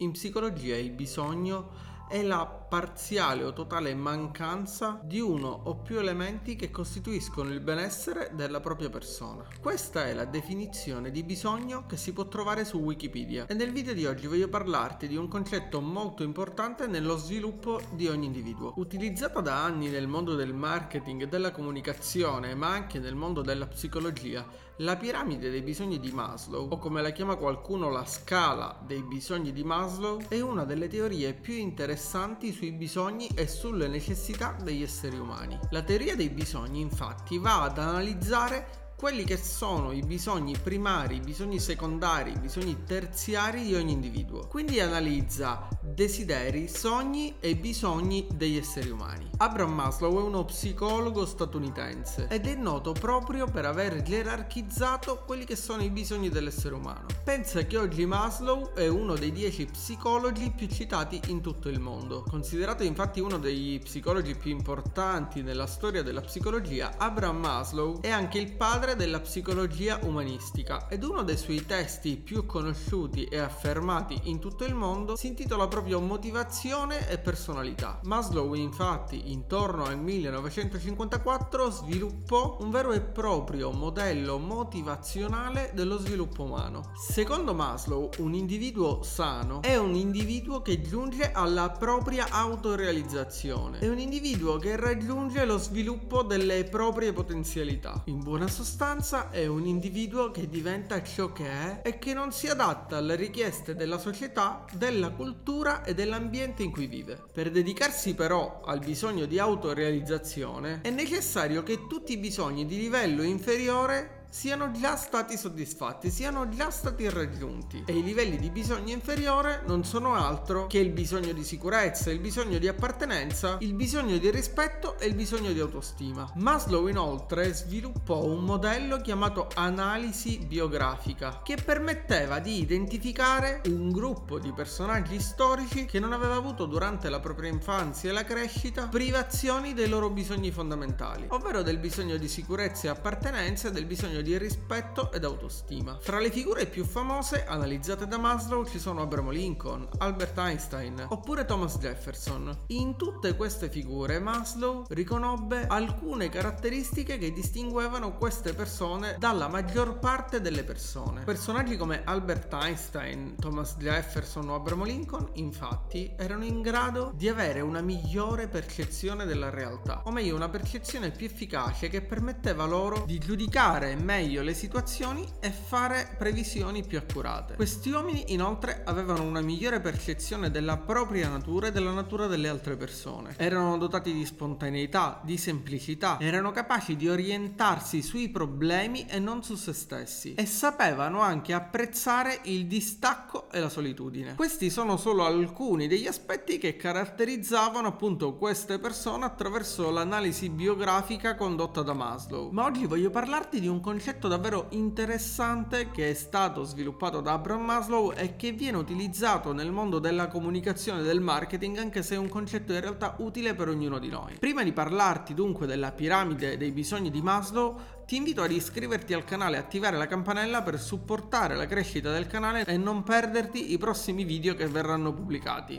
In psicologia il bisogno è la parziale o totale mancanza di uno o più elementi che costituiscono il benessere della propria persona. Questa è la definizione di bisogno che si può trovare su Wikipedia e nel video di oggi voglio parlarti di un concetto molto importante nello sviluppo di ogni individuo. Utilizzata da anni nel mondo del marketing e della comunicazione, ma anche nel mondo della psicologia, la piramide dei bisogni di Maslow, o come la chiama qualcuno la scala dei bisogni di Maslow, è una delle teorie più interessanti sui bisogni e sulle necessità degli esseri umani. La teoria dei bisogni infatti va ad analizzare quelli che sono i bisogni primari, i bisogni secondari, i bisogni terziari di ogni individuo. Quindi analizza desideri, sogni e bisogni degli esseri umani. Abraham Maslow è uno psicologo statunitense ed è noto proprio per aver gerarchizzato quelli che sono i bisogni dell'essere umano. Pensa che oggi Maslow è uno dei dieci psicologi più citati in tutto il mondo. Considerato infatti uno degli psicologi più importanti nella storia della psicologia, Abraham Maslow è anche il padre padre della psicologia umanistica ed uno dei suoi testi più conosciuti e affermati in tutto il mondo si intitola proprio Motivazione e personalità. Maslow infatti intorno al 1954 sviluppò un vero e proprio modello motivazionale dello sviluppo umano. Secondo Maslow un individuo sano è un individuo che giunge alla propria autorealizzazione, è un individuo che raggiunge lo sviluppo delle proprie potenzialità. In buona sostanza sostanza è un individuo che diventa ciò che è e che non si adatta alle richieste della società, della cultura e dell'ambiente in cui vive. Per dedicarsi però al bisogno di autorealizzazione è necessario che tutti i bisogni di livello inferiore siano già stati soddisfatti, siano già stati raggiunti e i livelli di bisogno inferiore non sono altro che il bisogno di sicurezza, il bisogno di appartenenza, il bisogno di rispetto e il bisogno di autostima. Maslow inoltre sviluppò un modello chiamato analisi biografica che permetteva di identificare un gruppo di personaggi storici che non aveva avuto durante la propria infanzia e la crescita privazioni dei loro bisogni fondamentali, ovvero del bisogno di sicurezza e appartenenza e del bisogno bisogno di rispetto ed autostima. Fra le figure più famose analizzate da Maslow ci sono Abraham Lincoln, Albert Einstein oppure Thomas Jefferson. In tutte queste figure Maslow riconobbe alcune caratteristiche che distinguevano queste persone dalla maggior parte delle persone. Personaggi come Albert Einstein, Thomas Jefferson o Abraham Lincoln infatti erano in grado di avere una migliore percezione della realtà, o meglio una percezione più efficace che permetteva loro di giudicare meglio le situazioni e fare previsioni più accurate. Questi uomini inoltre avevano una migliore percezione della propria natura e della natura delle altre persone. Erano dotati di spontaneità, di semplicità, erano capaci di orientarsi sui problemi e non su se stessi e sapevano anche apprezzare il distacco e la solitudine. Questi sono solo alcuni degli aspetti che caratterizzavano appunto queste persone attraverso l'analisi biografica condotta da Maslow. Ma oggi voglio parlarti di un concetto concetto davvero interessante che è stato sviluppato da Abraham Maslow e che viene utilizzato nel mondo della comunicazione e del marketing anche se è un concetto in realtà utile per ognuno di noi. Prima di parlarti dunque della piramide dei bisogni di Maslow, ti invito ad iscriverti al canale e attivare la campanella per supportare la crescita del canale e non perderti i prossimi video che verranno pubblicati.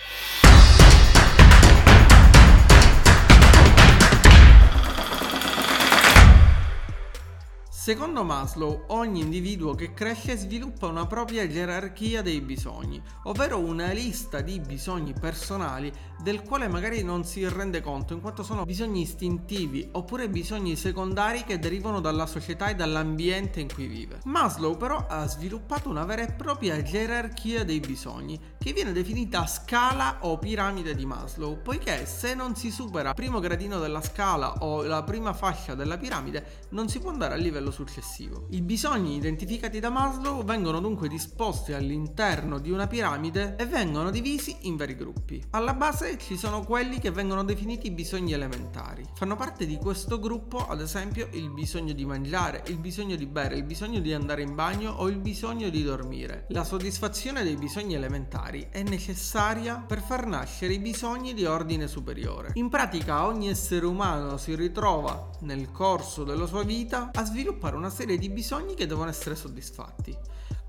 Secondo Maslow, ogni individuo che cresce sviluppa una propria gerarchia dei bisogni, ovvero una lista di bisogni personali del quale magari non si rende conto in quanto sono bisogni istintivi oppure bisogni secondari che derivano dalla società e dall'ambiente in cui vive. Maslow però ha sviluppato una vera e propria gerarchia dei bisogni che viene definita scala o piramide di Maslow, poiché se non si supera il primo gradino della scala o la prima fascia della piramide non si può andare al livello successivo. I bisogni identificati da Maslow vengono dunque disposti all'interno di una piramide e vengono divisi in vari gruppi. Alla base ci sono quelli che vengono definiti bisogni elementari. Fanno parte di questo gruppo, ad esempio, il bisogno di mangiare, il bisogno di bere, il bisogno di andare in bagno o il bisogno di dormire. La soddisfazione dei bisogni elementari è necessaria per far nascere i bisogni di ordine superiore. In pratica ogni essere umano si ritrova nel corso della sua vita a sviluppare una serie di bisogni che devono essere soddisfatti.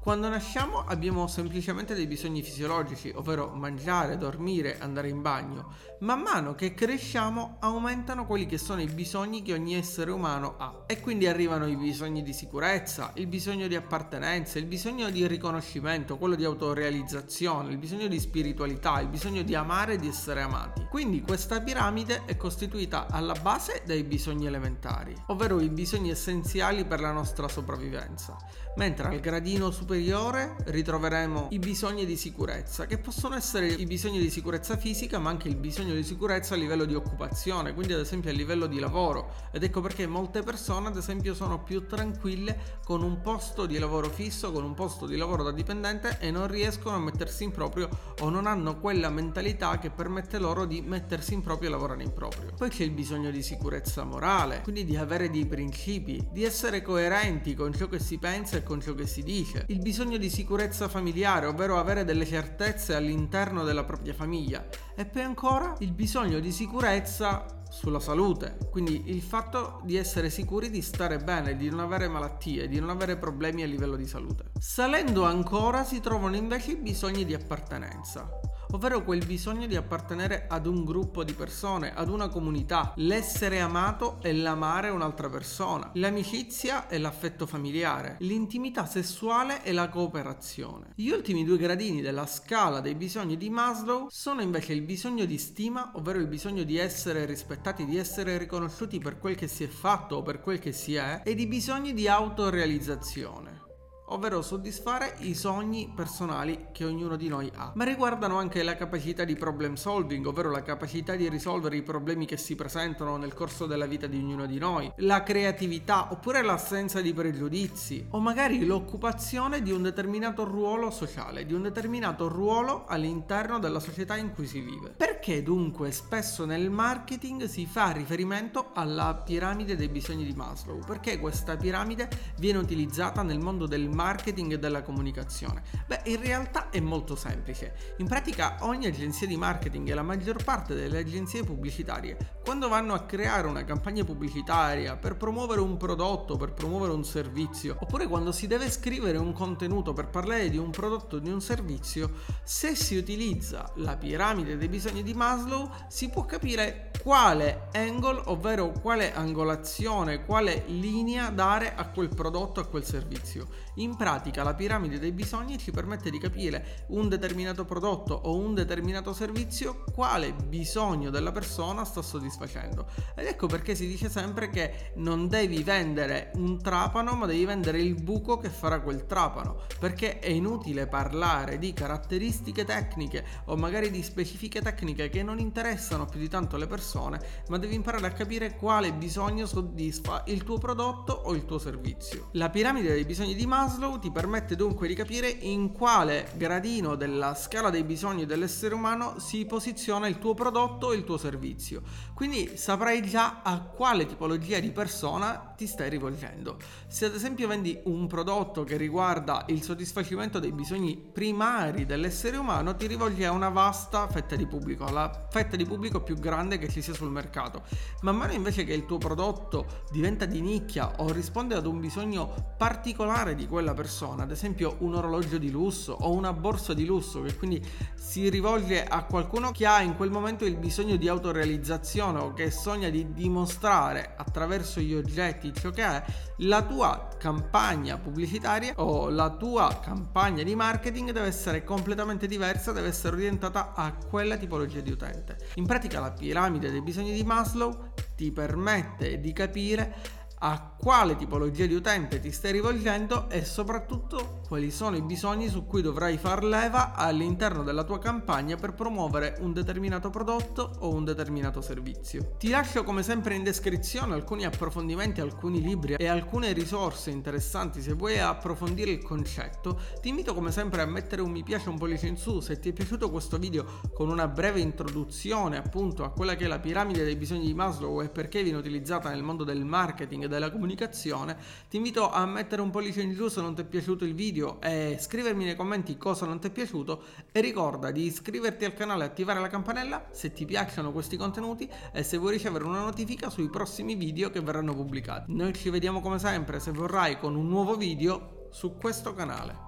Quando nasciamo abbiamo semplicemente dei bisogni fisiologici, ovvero mangiare, dormire, andare in bagno. Man mano che cresciamo aumentano quelli che sono i bisogni che ogni essere umano ha e quindi arrivano i bisogni di sicurezza, il bisogno di appartenenza, il bisogno di riconoscimento, quello di autorealizzazione, il bisogno di spiritualità, il bisogno di amare e di essere amati. Quindi questa piramide è costituita alla base dai bisogni elementari, ovvero i bisogni essenziali per la nostra sopravvivenza, mentre al gradino superiore ritroveremo i bisogni di sicurezza, che possono essere i bisogni di sicurezza fisica, ma anche il bisogno di sicurezza a livello di occupazione, quindi ad esempio a livello di lavoro. Ed ecco perché molte persone, ad esempio, sono più tranquille con un posto di lavoro fisso, con un posto di lavoro da dipendente e non riescono a mettersi in proprio o non hanno quella mentalità che permette loro di mettersi in proprio e lavorare in proprio. Poi c'è il bisogno di sicurezza morale, quindi di avere dei principi, di essere coerenti con ciò che si pensa e con ciò che si dice. Il bisogno di sicurezza familiare, ovvero avere delle certezze all'interno della propria famiglia. E poi ancora il bisogno di sicurezza sulla salute, quindi il fatto di essere sicuri di stare bene, di non avere malattie, di non avere problemi a livello di salute. Salendo ancora si trovano invece i bisogni di appartenenza ovvero quel bisogno di appartenere ad un gruppo di persone, ad una comunità, l'essere amato e l'amare un'altra persona, l'amicizia e l'affetto familiare, l'intimità sessuale e la cooperazione. Gli ultimi due gradini della scala dei bisogni di Maslow sono invece il bisogno di stima, ovvero il bisogno di essere rispettati, di essere riconosciuti per quel che si è fatto o per quel che si è, ed i bisogni di autorealizzazione ovvero soddisfare i sogni personali che ognuno di noi ha, ma riguardano anche la capacità di problem solving, ovvero la capacità di risolvere i problemi che si presentano nel corso della vita di ognuno di noi, la creatività oppure l'assenza di pregiudizi o magari l'occupazione di un determinato ruolo sociale, di un determinato ruolo all'interno della società in cui si vive. Perché dunque spesso nel marketing si fa riferimento alla piramide dei bisogni di Maslow? Perché questa piramide viene utilizzata nel mondo del marketing e della comunicazione? Beh, in realtà è molto semplice. In pratica ogni agenzia di marketing e la maggior parte delle agenzie pubblicitarie, quando vanno a creare una campagna pubblicitaria per promuovere un prodotto, per promuovere un servizio, oppure quando si deve scrivere un contenuto per parlare di un prodotto o di un servizio, se si utilizza la piramide dei bisogni di Maslow, si può capire quale angle, ovvero quale angolazione, quale linea dare a quel prodotto, a quel servizio. In pratica la piramide dei bisogni ci permette di capire un determinato prodotto o un determinato servizio quale bisogno della persona sta soddisfacendo. Ed ecco perché si dice sempre che non devi vendere un trapano, ma devi vendere il buco che farà quel trapano, perché è inutile parlare di caratteristiche tecniche o magari di specifiche tecniche che non interessano più di tanto le persone, ma devi imparare a capire quale bisogno soddisfa il tuo prodotto o il tuo servizio. La piramide dei bisogni di Maslow Maslow ti permette dunque di capire in quale gradino della scala dei bisogni dell'essere umano si posiziona il tuo prodotto e il tuo servizio. Quindi saprai già a quale tipologia di persona ti stai rivolgendo. Se ad esempio vendi un prodotto che riguarda il soddisfacimento dei bisogni primari dell'essere umano, ti rivolgi a una vasta fetta di pubblico, la fetta di pubblico più grande che ci sia sul mercato. Man mano invece che il tuo prodotto diventa di nicchia o risponde ad un bisogno particolare di quella persona, ad esempio un orologio di lusso o una borsa di lusso che quindi si rivolge a qualcuno che ha in quel momento il bisogno di autorealizzazione o che sogna di dimostrare attraverso gli oggetti ciò che è, la tua campagna pubblicitaria o la tua campagna di marketing deve essere completamente diversa, deve essere orientata a quella tipologia di utente. In pratica la piramide dei bisogni di Maslow ti permette di capire a quale tipologia di utente ti stai rivolgendo e soprattutto quali sono i bisogni su cui dovrai far leva all'interno della tua campagna per promuovere un determinato prodotto o un determinato servizio. Ti lascio come sempre in descrizione alcuni approfondimenti, alcuni libri e alcune risorse interessanti se vuoi approfondire il concetto. Ti invito come sempre a mettere un mi piace, un pollice in su se ti è piaciuto questo video con una breve introduzione appunto a quella che è la piramide dei bisogni di Maslow e perché viene utilizzata nel mondo del marketing della comunicazione, ti invito a mettere un pollice in giù se non ti è piaciuto il video e scrivermi nei commenti cosa non ti è piaciuto e ricorda di iscriverti al canale e attivare la campanella se ti piacciono questi contenuti e se vuoi ricevere una notifica sui prossimi video che verranno pubblicati. Noi ci vediamo come sempre se vorrai con un nuovo video su questo canale.